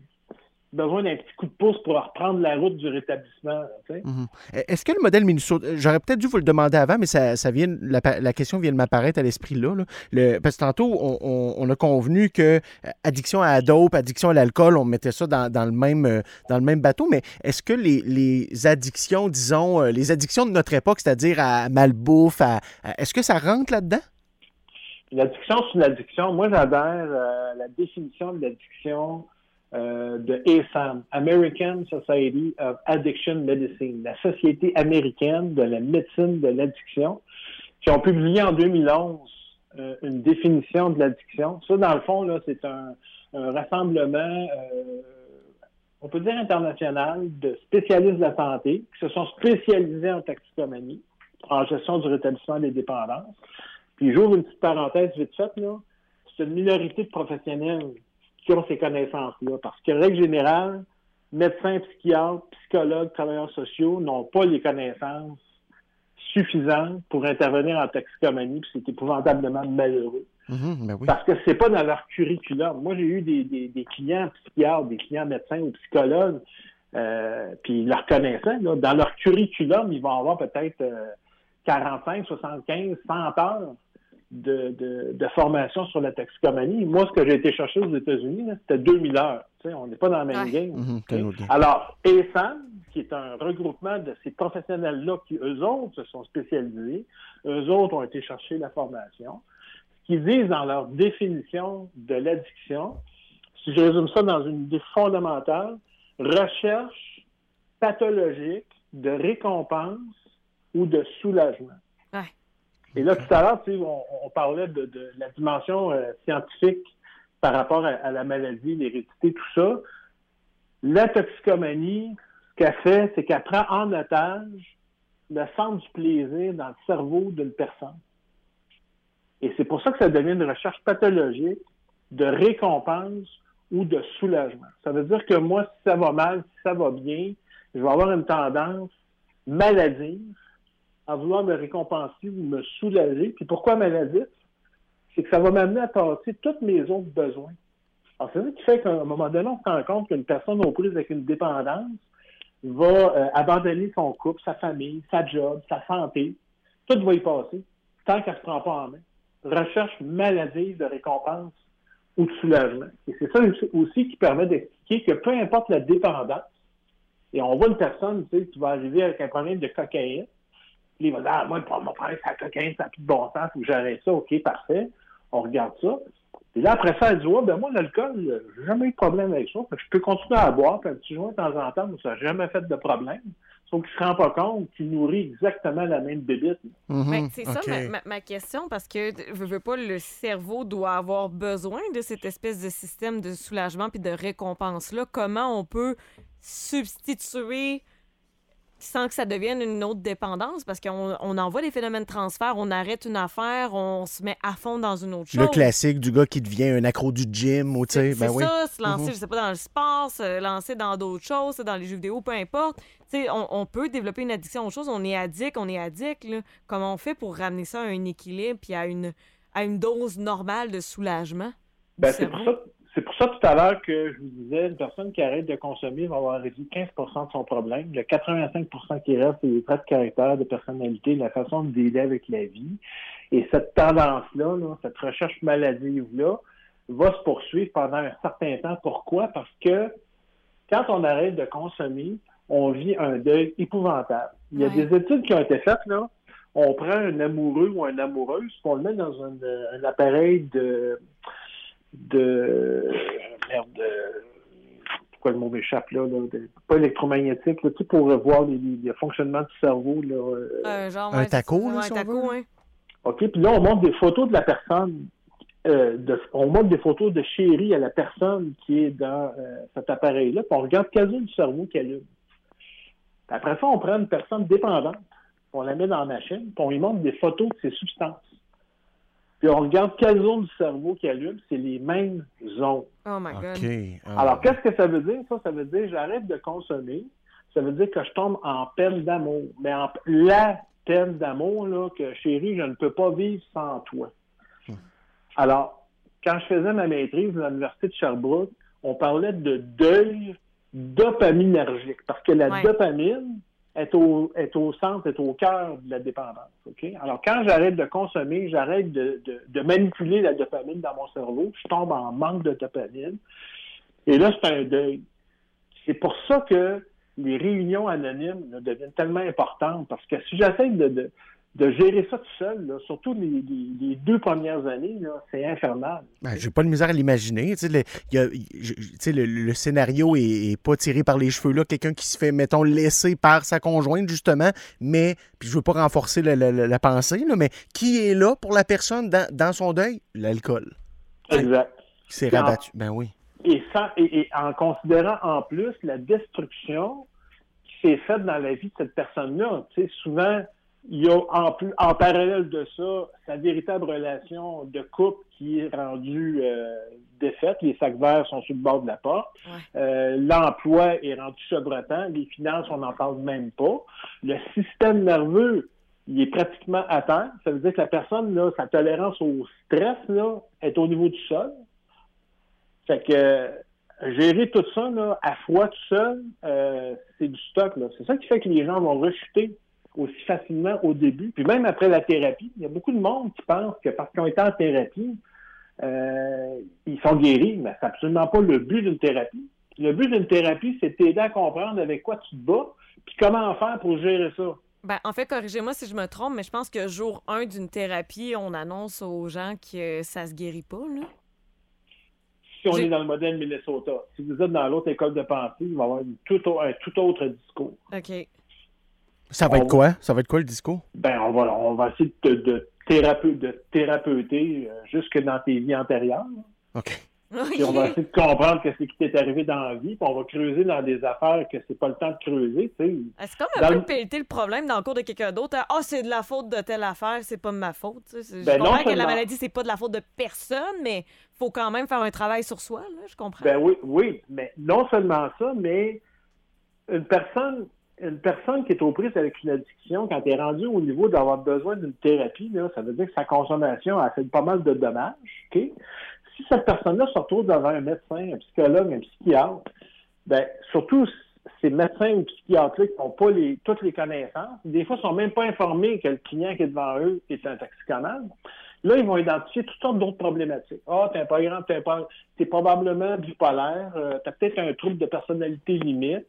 besoin d'un petit coup de pouce pour reprendre la route du rétablissement. tu sais. Mhm. Est-ce que le modèle Minnesota, j'aurais peut-être dû vous le demander avant, mais ça, ça vient, la, la question vient de m'apparaître à l'esprit là. là. Le- parce que tantôt, on, on- on a convenu que euh, addiction à la dope, addiction à l'alcool, on mettait ça dans, dans le, même, euh, dans le même bateau, mais est-ce que les, les addictions, disons, euh, les addictions de notre époque, c'est-à-dire à malbouffe, à, à- est-ce que ça rentre là-dedans? L'addiction, c'est une addiction. Moi, j'adhère à la définition de l'addiction euh, de ASAM, American Society of Addiction Medicine, la Société américaine de la médecine de l'addiction, qui ont publié en 2011 euh, une définition de l'addiction. Ça, dans le fond, là, c'est un, rassemblement, euh, on peut dire international, de spécialistes de la santé qui se sont spécialisés en toxicomanie, en gestion du rétablissement des dépendances. Puis j'ouvre une petite parenthèse vite faite, là. C'est une minorité de professionnels qui ont ces connaissances-là. Parce que, règle générale, médecins, psychiatres, psychologues, travailleurs sociaux n'ont pas les connaissances suffisantes pour intervenir en toxicomanie, puis c'est épouvantablement malheureux. Mhm, ben oui. Parce que c'est pas dans leur curriculum. Moi, j'ai eu des, des, des clients psychiatres, des clients médecins ou psychologues, euh, puis leur connaissant, là, dans leur curriculum, ils vont avoir peut-être euh, 45, 75, 100 heures de, de, de formation sur la toxicomanie. Moi, ce que j'ai été chercher aux États-Unis, c'était 2000 heures. On n'est pas dans la même Ouais. game. Mhm. Alors, ESAM, qui est un regroupement de ces professionnels-là qui, eux autres, se sont spécialisés, eux autres ont été chercher la formation, ce qu'ils disent dans leur définition de l'addiction, si je résume ça dans une idée fondamentale, recherche pathologique de récompense ou de soulagement. Ouais. Et là, tout à l'heure, tu sais, on, parlait de, la dimension euh, scientifique par rapport à, la maladie, l'hérédité, tout ça. La toxicomanie, ce qu'elle fait, c'est qu'elle prend en otage le centre du plaisir dans le cerveau d'une personne. Et c'est pour ça que ça devient une recherche pathologique de récompense ou de soulagement. Ça veut dire que moi, si ça va mal, si ça va bien, je vais avoir une tendance maladive à vouloir me récompenser ou me soulager. Puis pourquoi maladive? C'est que ça va m'amener à passer tous mes autres besoins. Alors, c'est ça qui fait qu'à un moment donné, on se rend compte qu'une personne aux prises avec une dépendance va euh, abandonner son couple, sa famille, sa job, sa santé. Tout va y passer tant qu'elle ne se prend pas en main. Recherche maladive de récompense ou de soulagement. Et c'est ça aussi- qui permet d'expliquer que peu importe la dépendance, et on voit une personne tu sais, qui va arriver avec un problème de cocaïne, il va dire Ah, moi, problème, mon c'est la cocaïne, ça n'a plus de bon sens, faut que j'arrête ça, ok, parfait. On regarde ça. Et là, après ça, elle dit Ouais, ben moi, l'alcool, euh, j'ai jamais eu de problème avec ça. Fait que je peux continuer à boire, puis un petit joint de temps en temps, mais ça n'a jamais fait de problème. Sauf qu'il ne se rend pas compte qu'il nourrit exactement la même bébite. Mhm, Ben, c'est ça OK. ma, ma- ma question, parce que je veux pas, le cerveau doit avoir besoin de cette espèce de système de soulagement puis de récompense-là. Comment on peut substituer sans que ça devienne une autre dépendance, parce qu'on on envoie des phénomènes de transfert, on arrête une affaire, on se met à fond dans une autre chose. Le classique du gars qui devient un accro du gym ou tu sais, C'est ben oui. ça, se lancer, Mhm. je sais pas, dans le sport, se lancer dans d'autres choses, dans les jeux vidéo, peu importe. Tu sais, on, on peut développer une addiction aux choses. On est addict, on est addict. Là. Comment on fait pour ramener ça à un équilibre puis à une, à une dose normale de soulagement? Ben, c'est pour ça. Ça tout à l'heure que je vous disais, une personne qui arrête de consommer va avoir réduit 15% de son problème. Le 85% qui reste, c'est les traits de caractère, de personnalité, la façon de dealer avec la vie. Et cette tendance-là, là, cette recherche maladive-là, va se poursuivre pendant un certain temps. Pourquoi? Parce que quand on arrête de consommer, on vit un deuil épouvantable. Il y a Ouais. des études qui ont été faites, là. On prend un amoureux ou une amoureuse, puis on le met dans un, un appareil de de merde euh, pourquoi le mot m'échappe là, là, de- pas électromagnétique, là, tu sais, pour voir les, les- les fonctionnements du cerveau. Là, euh, Un, genre, Un taco, ça, là, un taco, ouais. OK, puis là, on montre des photos de la personne. euh, de- on montre des photos de chérie à la personne qui est dans euh, cet appareil-là, puis on regarde quelle zone du cerveau qu'elle allume. Après ça, on prend une personne dépendante, puis on la met dans la machine, puis on lui montre des photos de ses substances. Puis on regarde quelle zone du cerveau qui allume, c'est les mêmes zones. Oh my God. OK. Ah. Alors, qu'est-ce que ça veut dire? Ça, ça veut dire j'arrête de consommer. Ça veut dire que je tombe en peine d'amour. Mais en, la peine d'amour, là, que chérie, je ne peux pas vivre sans toi. Alors, quand je faisais ma maîtrise à l'Université de Sherbrooke, on parlait de deuil dopaminergique. Parce que la Ouais. dopamine est au, est au centre, est au cœur de la dépendance. Alors, quand j'arrête de consommer, j'arrête de, de- manipuler la dopamine dans mon cerveau, je tombe en manque de dopamine. Et là, c'est un deuil. C'est pour ça que les réunions anonymes deviennent tellement importantes, parce que si j'essaie de, de gérer ça tout seul, là, surtout les, les- les deux premières années, c'est infernal. Ben, j'ai pas de misère à l'imaginer. Le, le- le scénario est, est pas tiré par les cheveux là. Quelqu'un qui se fait, mettons, laisser par sa conjointe, justement, mais, puis je veux pas renforcer la, la- la- la pensée, là, mais qui est là pour la personne dans, dans son deuil? L'alcool. Exact. Qui s'est en- rabattu. Ben oui. Et, sans- et- et en considérant en plus la destruction qui s'est faite dans la vie de cette personne-là. Tu sais, souvent, il y a en, plus, en parallèle de ça sa véritable relation de couple qui est rendue euh, défaite. Les sacs verts sont sur le bord de la porte. Ouais. Euh, L'emploi est rendu chevrotant. Les finances, on n'en parle même pas. Le système nerveux, il est pratiquement atteint. Ça veut dire que la personne, là, sa tolérance au stress là, est au niveau du sol. Fait que gérer tout ça là, à froid tout seul, euh, c'est du stock. C'est ça qui fait que les gens vont rechuter aussi facilement au début. Puis même après la thérapie, il y a beaucoup de monde qui pense que parce qu'ils ont été en thérapie, euh, ils sont guéris, mais c'est absolument pas le but d'une thérapie. Le but d'une thérapie, c'est de t'aider à comprendre avec quoi tu te bats, puis comment faire pour gérer ça. Ben, en fait, corrigez-moi si je me trompe, mais je pense que jour 1 d'une thérapie, on annonce aux gens que ça se guérit pas, là. Si on est dans le modèle Minnesota, si vous êtes dans l'autre école de pensée, il va y avoir une tout au- un tout autre discours. OK. Ça va On- être quoi? Ça va être quoi le discours? Ben, on va, on va essayer de, de, thérape- de thérapeuter euh, jusque dans tes vies antérieures. OK. Puis on va essayer de comprendre que c'est qui t'est arrivé dans la vie, puis on va creuser dans des affaires que c'est pas le temps de creuser, tu sais. C'est comme un peu le- pelleter le problème dans le cours de quelqu'un d'autre. Ah, c'est de la faute de telle affaire, c'est pas de ma faute. Ben je non comprends que la maladie, c'est pas de la faute de personne, mais faut quand même faire un travail sur soi, là, je comprends. Ben oui, oui, mais non seulement ça, mais une personne, une personne qui est aux prises avec une addiction, quand elle est rendue au niveau d'avoir besoin d'une thérapie, ça veut dire que sa consommation a fait pas mal de dommages. Si cette personne-là se retrouve devant un médecin, un psychologue, un psychiatre, ben surtout ces médecins ou psychiatres-là qui n'ont pas toutes les connaissances, des fois, ne sont même pas informés que le client qui est devant eux est un toxicomane. Là, ils vont identifier toutes sortes d'autres problématiques. Ah, t'es un programme, t'es pas- probablement bipolaire, euh, t'as peut-être un trouble de personnalité limite,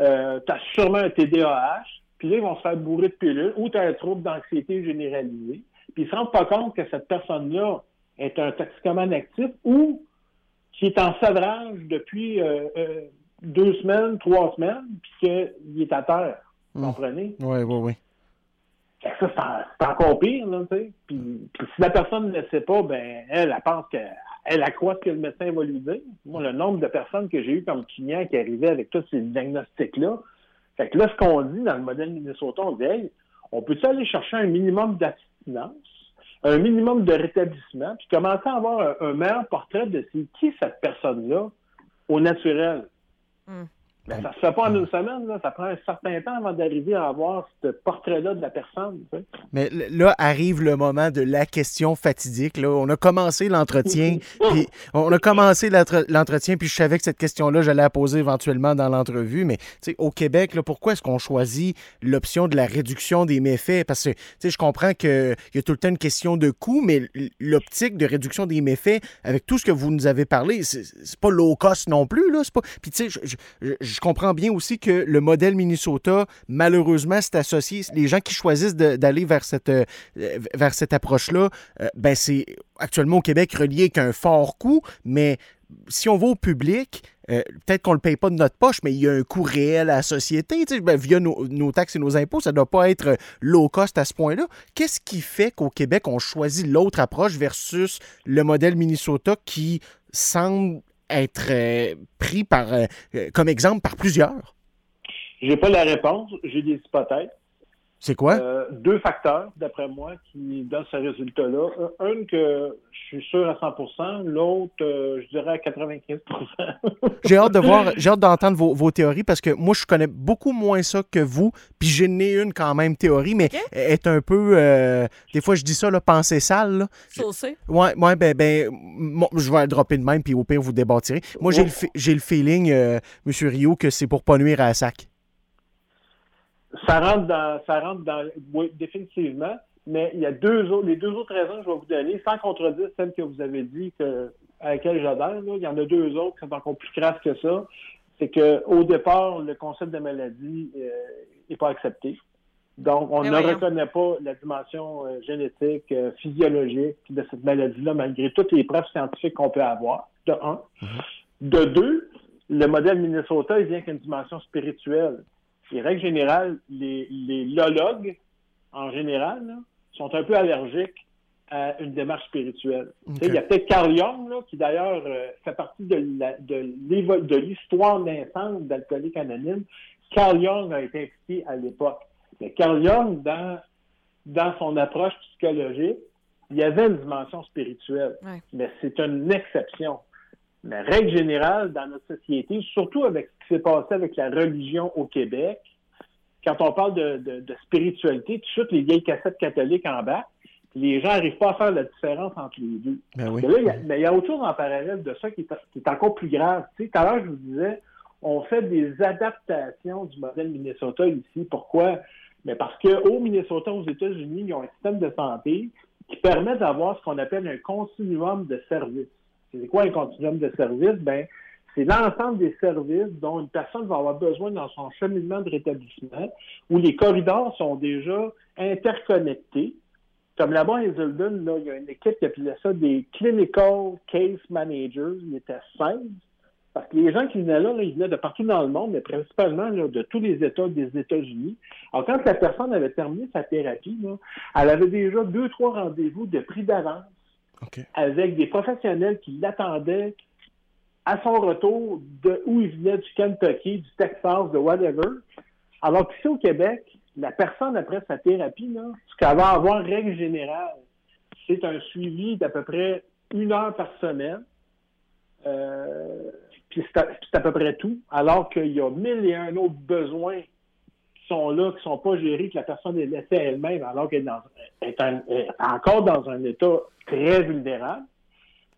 euh, t'as sûrement un TDAH, puis là, ils vont se faire bourrer de pilules, ou t'as un trouble d'anxiété généralisée, puis ils se rendent pas compte que cette personne-là est un toxicomane actif ou qui est en sevrage depuis euh, euh, deux semaines, trois semaines, puis qu'il est à terre. Vous Mm. comprenez? Oui, oui, oui. Ça, c'est en- c'est encore pire, là, tu sais. Puis, puis si la personne ne le sait pas, ben, elle, elle pense qu'elle elle accroît ce que le médecin va lui dire. Moi, le nombre de personnes que j'ai eu comme clients qui arrivaient avec tous ces diagnostics-là, Fait que là, ce qu'on dit dans le modèle Minnesota, on dit, on peut-tu aller chercher un minimum d'abstinence, un minimum de rétablissement, puis commencer à avoir un, meilleur portrait de qui cette personne-là au naturel? Hmm. Mais ça se fait pas en une semaine, là. ça prend un certain temps avant d'arriver à avoir ce portrait-là de la personne. tu sais. Mais là arrive le moment de la question fatidique. Là. On a commencé l'entretien, puis on a commencé l'entre- l'entretien, puis je savais que cette question-là, j'allais la poser éventuellement dans l'entrevue. Mais au Québec, là, pourquoi est-ce qu'on choisit l'option de la réduction des méfaits? Parce que je comprends qu'il y a tout le temps une question de coût, mais l'optique de réduction des méfaits, avec tout ce que vous nous avez parlé, c'est pas low cost non plus. Là. Pas... Puis tu sais, je, je- comprends bien aussi que le modèle Minnesota, malheureusement, c'est associé. Les gens qui choisissent d'aller vers cette, euh, vers cette approche-là, euh, ben c'est actuellement au Québec relié avec un fort coût, mais si on va au public, euh, peut-être qu'on ne le paye pas de notre poche, mais il y a un coût réel à la société. ben, via nos taxes et nos impôts, ça ne doit pas être low cost à ce point-là. Qu'est-ce qui fait qu'au Québec, on choisit l'autre approche versus le modèle Minnesota qui semble être euh, pris par, euh, euh, comme exemple par plusieurs? J'ai pas la réponse, j'ai des hypothèses. C'est quoi? Euh, deux facteurs, d'après moi, qui donnent ce résultat-là. Un, que je suis sûr à 100% l'autre, euh, je dirais à 95 J'ai hâte de voir, j'ai hâte d'entendre vos, vos théories parce que moi, je connais beaucoup moins ça que vous. Puis j'ai né une quand même théorie, mais Ok. elle est un peu. euh, des fois, je dis ça, là, pensée sale. Là. Saucé. Ouais, ouais, ben, ben, mo- je vais le dropper de même, puis au pire, vous débattirez. Moi, j'ai le, fi- j'ai le feeling, euh, M. Rio, que c'est pour pas nuire à la sac. Ça rentre dans, ça rentre dans, oui, définitivement. Mais il y a deux autres, les deux autres raisons que je vais vous donner, sans contredire celle que vous avez dit que, à laquelle j'adhère, il y en a deux autres qui sont encore plus crasses que ça. C'est que, au départ, le concept de maladie n'est pas accepté. Donc, on Mais ne voyons. reconnaît pas la dimension euh, génétique, euh, physiologique de cette maladie-là, malgré toutes les preuves scientifiques qu'on peut avoir, de un. De deux, le modèle Minnesota, il vient avec une dimension spirituelle. Et règle générale, les, les lologues, en général, là, sont un peu allergiques à une démarche spirituelle. Tu sais, Ok. Il y a peut-être Carl Jung, là, qui d'ailleurs euh, fait partie de la- de l'évo- de l'histoire naissante d'Alcoolique Anonyme. Carl Jung a été impliqué à l'époque. Mais Carl Jung, dans, dans son approche psychologique, il y avait une dimension spirituelle. Ouais. Mais c'est une exception. Mais règle générale, dans notre société, surtout avec ce qui s'est passé avec la religion au Québec, quand on parle de, de- de spiritualité, de suite, les vieilles cassettes catholiques en bas, les gens n'arrivent pas à faire la différence entre les deux. Ben oui. Mais là, il y a, mais il y a autre chose en parallèle de ça qui est, qui est encore plus grave. Tu tout à l'heure, je vous disais, on fait des adaptations du modèle Minnesota ici. Pourquoi? Mais parce qu'au Minnesota, aux États-Unis, ils ont un système de santé qui permet d'avoir ce qu'on appelle un continuum de services. C'est quoi un continuum de services? Ben, c'est l'ensemble des services dont une personne va avoir besoin dans son cheminement de rétablissement, où les corridors sont déjà interconnectés. Comme là-bas à Hazelden, là, il y a une équipe qui appelait ça des Clinical Case Managers. Il était 16. Parce que les gens qui venaient là, ils venaient de partout dans le monde, mais principalement de tous les États des États-Unis. Alors, quand la personne avait terminé sa thérapie, elle avait déjà deux, trois rendez-vous de prix d'avance Avec des professionnels qui l'attendaient à son retour de où il venait du Kentucky, du Texas, de whatever. Alors qu'ici au Québec, la personne après sa thérapie, là, ce qu'elle va avoir règle générale, c'est un suivi d'à peu près une heure par semaine. Euh, puis c'est à, à peu près tout. Alors qu'il y a mille et un autres besoins sont là, qui ne sont pas gérés, que la personne est laissée à elle-même, alors qu'elle est, dans- est un- est encore dans un état très vulnérable.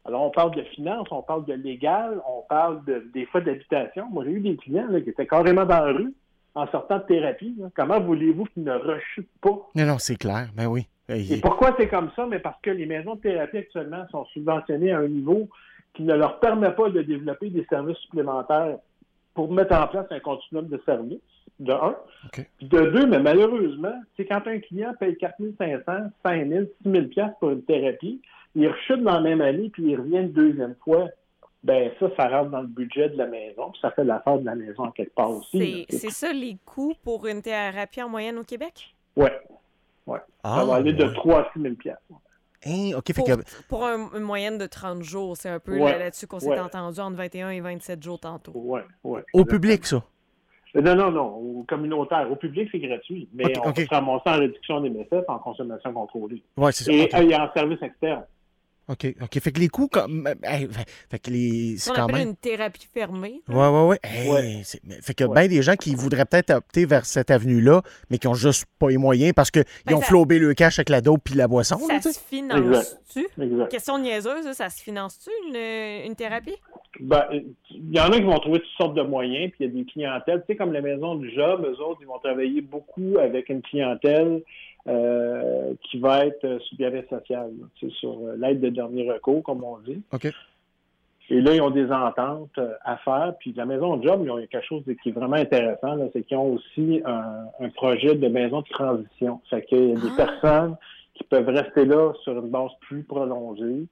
Alors, on parle de finances, on parle de légal, on parle de, des fois d'habitation. Moi, j'ai eu des clients là, qui étaient carrément dans la rue en sortant de thérapie. là. Comment voulez-vous qu'ils ne rechutent pas? Non, non, c'est clair. Ben oui. Et pourquoi c'est comme ça? Mais parce que les maisons de thérapie actuellement sont subventionnées à un niveau qui ne leur permet pas de développer des services supplémentaires pour mettre en place un continuum de services, de un. OK. Puis de deux, mais malheureusement, c'est quand un client paye 4 500, 5 000, 6 000 piastres pour une thérapie, il rechute dans la même année, puis il revient une deuxième fois. Ben ça, ça rentre dans le budget de la maison, puis ça fait l'affaire de la maison en quelque part aussi. C'est c'est ça les coûts pour une thérapie en moyenne au Québec? Ouais. Ouais. Ah, ça va aller de ouais. 3 à 6 000 piastres. Hein, Pour, que... pour un- une moyenne de 30 jours, c'est un peu Ouais, là-dessus qu'on s'est ouais. entendu entre 21 et 27 jours tantôt. Ouais, ouais. Au public, ça? Euh, Non, non, non. Au communautaire. Au public, c'est gratuit. Mais on ok. peut se ramasser en réduction des méthodes en consommation contrôlée. Ouais, c'est ça. Et OK. euh, il y a un service externe. OK. OK. Fait que les coûts, comme. hey, fait- que les. Ce C'est quand même. une thérapie fermée. Ouais, ouais, ouais. Hey, Ouais. Fait que Ouais. bien des gens qui voudraient peut-être opter vers cette avenue-là, mais qui ont juste pas les moyens parce qu'ils Ben, ont ça- flobé le cash avec la dope puis la boisson. Ça se finance-tu? Exact. Question niaiseuse, ça, ça se finance-tu une, une thérapie? Ben, il y en a qui vont trouver toutes sortes de moyens, puis il y a des clientèles, tu sais, comme la maison du job, eux autres, ils vont travailler beaucoup avec une clientèle qui va être euh, sous bien social, là, sur euh, l'aide de dernier recours, comme on dit. OK. Et là, ils ont des ententes euh, à faire. Puis la maison de job, ils ont quelque chose de- qui est vraiment intéressant, là, c'est qu'ils ont aussi un, un projet de maison de transition. Fait qu'il y a des Ah! personnes qui peuvent rester là sur une base plus prolongée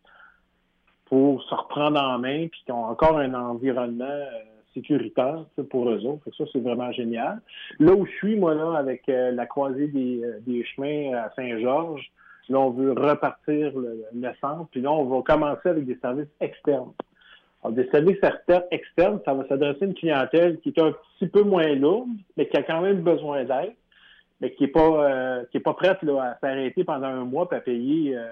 pour se reprendre en main, puis qui ont encore un environnement euh, sécuritaire pour eux autres. Ça, c'est vraiment génial. Là où je suis, moi, là, avec euh, la croisée des, euh, des chemins à Saint-Georges, là, on veut repartir le, le centre, puis là, on va commencer avec des services externes. Alors, des services externes, ça va s'adresser à une clientèle qui est un petit peu moins lourde, mais qui a quand même besoin d'aide, mais qui est pas euh, qui est pas prête là, à s'arrêter pendant un mois et à payer euh,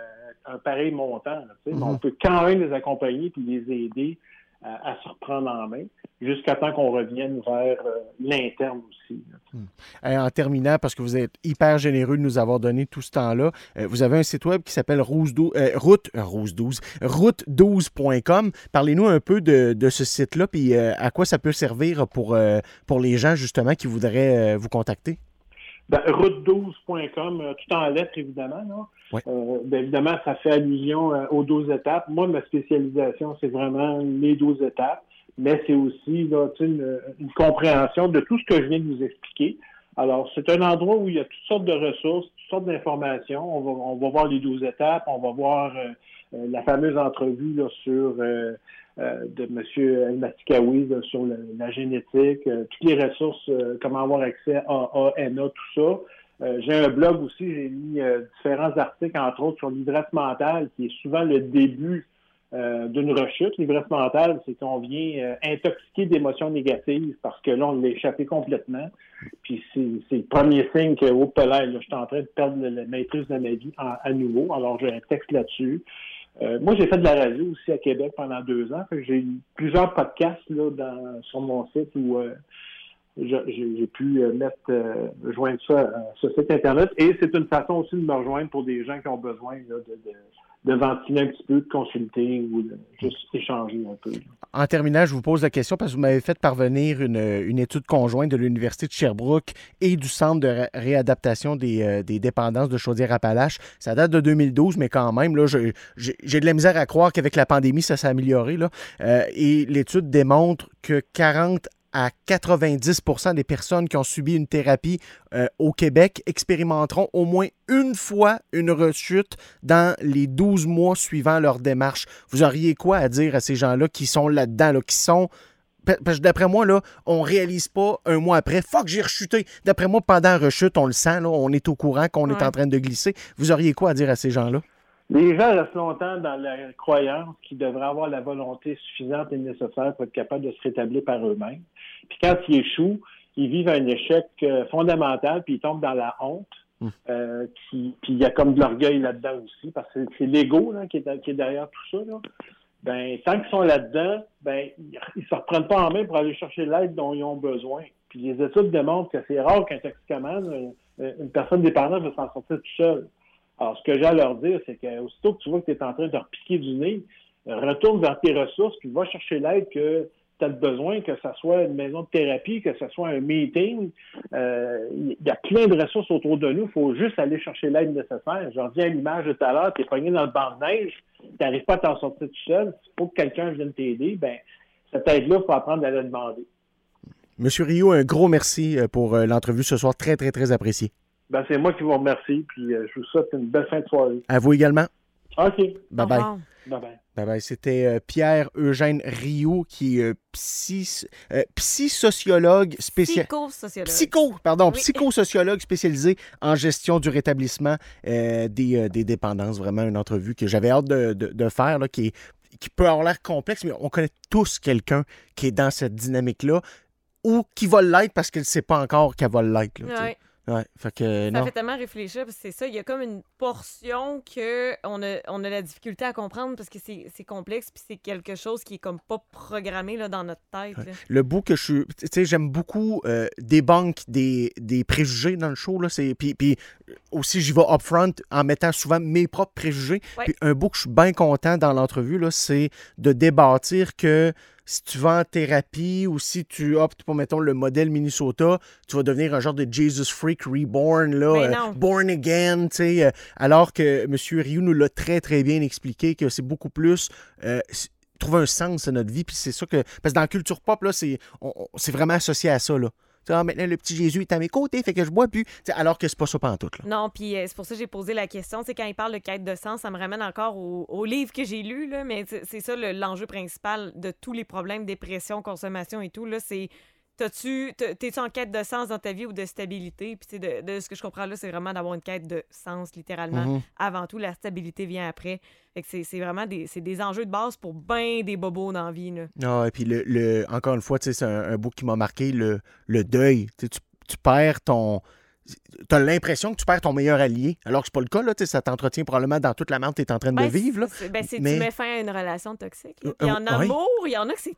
un pareil montant. là. Mais On peut quand même les accompagner puis les aider à, se reprendre en main jusqu'à temps qu'on revienne vers euh, l'interne aussi. Euh, en terminant, parce que vous êtes hyper généreux de nous avoir donné tout ce temps-là, euh, vous avez un site web qui s'appelle Rose 12, euh, route, Rose 12, route12.com. Parlez-nous un peu de, de ce site-là, puis euh, à quoi ça peut servir pour, pour les gens, justement, qui voudraient vous contacter. Ben, route12.com, euh, tout en lettres, évidemment. Là. Euh, ben, évidemment, ça fait allusion euh, aux 12 étapes. Moi, ma spécialisation, c'est vraiment les 12 étapes, mais c'est aussi là, une, une compréhension de tout ce que je viens de vous expliquer. Alors, c'est un endroit où il y a toutes sortes de ressources, toutes sortes d'informations. On va, on va voir les 12 étapes, on va voir euh, la fameuse entrevue là, sur de M. El Matikawi là, sur le- la génétique, euh, toutes les ressources, euh, comment avoir accès à AANA, tout ça. Euh, j'ai un blog aussi, j'ai mis euh, différents articles, entre autres, sur l'ivresse mentale, qui est souvent le début euh, d'une rechute. L'ivresse mentale, c'est qu'on vient euh, intoxiquer d'émotions négatives parce que là, on l'a échappé complètement. Puis c'est le premier signe que, oh, là, je suis en train de perdre la maîtrise de ma vie à nouveau. Alors, j'ai un texte là-dessus. Euh, moi, j'ai fait de la radio aussi à Québec pendant deux ans. J'ai eu plusieurs podcasts là, dans, sur mon site où euh, j'ai pu euh, mettre, euh, joindre ça à ce site Internet. Et c'est une façon aussi de me rejoindre pour des gens qui ont besoin là, de, de, de ventiler un petit peu, de consulter ou de juste échanger un peu. là. En terminant, je vous pose la question parce que vous m'avez fait parvenir une, une étude conjointe de l'Université de Sherbrooke et du Centre de ré- réadaptation des, euh, des dépendances de Chaudière-Appalaches. Ça date de 2012, mais quand même, là, j'ai de la misère à croire qu'avec la pandémie, ça s'est amélioré. Là. Euh, et l'étude démontre que 40 à 90% des personnes qui ont subi une thérapie euh, au Québec expérimenteront au moins une fois une rechute dans les 12 mois suivant leur démarche. Vous auriez quoi à dire à ces gens-là qui sont là-dedans, là, qui sont. pa- Parce que d'après moi, là, on réalise pas un mois après, fuck, j'ai rechuté. D'après moi, pendant la rechute, on le sent, là, on est au courant qu'on est en train de glisser. Vous auriez quoi à dire à ces gens-là? Les gens restent longtemps dans la croyance qu'ils devraient avoir la volonté suffisante et nécessaire pour être capables de se rétablir par eux-mêmes. Puis quand ils échouent, ils vivent un échec euh, fondamental, puis ils tombent dans la honte. Mm. Euh, qui- puis il y a comme de l'orgueil là-dedans aussi, parce que c'est l'ego là, qui, est, qui est derrière tout ça. Là. Ben, tant qu'ils sont là-dedans, ben, ils ils se reprennent pas en main pour aller chercher l'aide dont ils ont besoin. Puis les études démontrent que c'est rare qu'un toxicomane, euh, une personne dépendante, va s'en sortir tout seul. Alors, ce que j'ai à leur dire, c'est que aussitôt que tu vois que tu es en train de te repiquer du nez, euh, retourne vers tes ressources, puis va chercher l'aide que tu as besoin, que ce soit une maison de thérapie, que ce soit un meeting. Euh, Il y a plein de ressources autour de nous. Il faut juste aller chercher l'aide nécessaire. Je reviens à l'image de tout à l'heure, tu es pogné dans le banc de neige, tu n'arrives pas à t'en sortir tout seul. Il faut que quelqu'un vienne t'aider. Ben, cette aide-là, il faut apprendre à la demander. Monsieur Rio, un gros merci euh, pour euh, l'entrevue ce soir. Très, très, très apprécié. Ben, c'est moi qui vous remercie, puis euh, je vous souhaite une belle fin de soirée. À vous également. OK. Bye Au bye. revoir. Bye-bye. Bye bye. C'était euh, Pierre-Eugène Rio, qui est euh, psy, euh. Psychosociologue. Psycho, pardon, Oui. psychosociologue spécialisé en gestion du rétablissement euh, des, euh, des dépendances. Vraiment une entrevue que j'avais hâte de, de- de faire, là, qui, est- qui peut avoir l'air complexe, mais on connaît tous quelqu'un qui est dans cette dynamique-là. ou qui va l'être parce qu'elle ne sait pas encore qu'elle va l'être. Ouais. Fait que Ça non. fait tellement réfléchir, parce que c'est ça, il y a comme une portion que on a, on a la difficulté à comprendre parce que c'est c'est complexe, puis c'est quelque chose qui est comme pas programmé là, dans notre tête. Le bout que je suis. Tu sais, j'aime beaucoup euh, des banques, des, des préjugés dans le show. Là, c'est, puis, puis aussi, j'y vais upfront en mettant souvent mes propres préjugés. Ouais. Puis un bout que je suis bien content dans l'entrevue, là, c'est de débattir que si tu vas en thérapie ou si tu optes pour, mettons, le modèle Minnesota, tu vas devenir un genre de Jesus Freak reborn, là, euh, born again, tu sais. euh, alors que M. Ryu nous l'a très, très bien expliqué que c'est beaucoup plus. euh, trouver un sens à notre vie, puis c'est ça que. Parce que dans la culture pop, là, c'est, on- on- c'est vraiment associé à ça, là. Ah, maintenant, le petit Jésus est à mes côtés, fait que je bois plus. Alors que c'est pas ça pantoute, là. Non, puis euh, c'est pour ça que j'ai posé la question. C'est quand il parle de quête de sens, ça me ramène encore au, au livre que j'ai lu, là, mais c'est ça le- l'enjeu principal de tous les problèmes, dépression, consommation et tout. Là, c'est T'as-tu, t'as- t'es-tu en quête de sens dans ta vie ou de stabilité? Puis, de, de ce que je comprends là, c'est vraiment d'avoir une quête de sens, littéralement. Mhm. Avant tout, la stabilité vient après. Fait que c'est, vraiment des, c'est des enjeux de base pour bien des bobos dans la vie. Là. Ah, et puis, le, le- encore une fois, tu sais, c'est un, un bout qui m'a marqué, le, le deuil. Tu, tu, perds ton. Tu as l'impression que tu perds ton meilleur allié, alors que c'est pas le cas, là. Tu sais, ça t'entretient probablement dans toute la merde que tu es en train de Ben, vivre, là. c'est- ben, c'est- Mais- Tu mets fin à une relation toxique. Euh, Puis en euh, ouais. amour, il y en a que c'est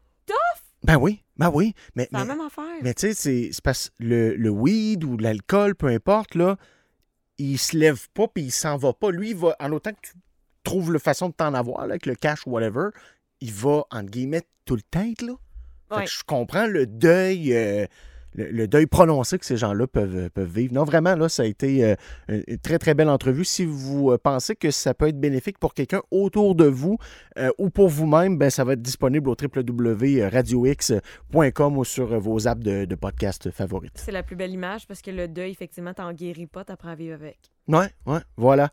Ben oui, ben oui. Mais, c'est la mais- même affaire. Mais tu sais, c'est c'est parce que le, le weed ou l'alcool, peu importe, là, il se lève pas puis il s'en va pas. Lui, il va, en autant que tu trouves la façon de t'en avoir, là, avec le cash ou whatever, il va, entre guillemets, tout le temps être là. Fait Ouais. que je comprends le deuil, euh, le, le deuil prononcé que ces gens-là peuvent, peuvent vivre. Non, vraiment, là, ça a été euh, une très, très belle entrevue. Si vous euh, pensez que ça peut être bénéfique pour quelqu'un autour de vous euh, ou pour vous-même, ben, ça va être disponible au www.radiox.com ou sur euh, vos apps de, de podcast favorites. C'est la plus belle image parce que le deuil, effectivement, t'en guéris pas, t'apprends à vivre avec. Ouais, ouais, voilà.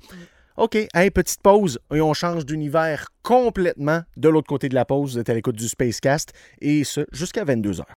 OK, hey, petite pause et on change d'univers complètement de l'autre côté de la pause. Vous êtes à l'écoute du Spacecast et ce jusqu'à 22h.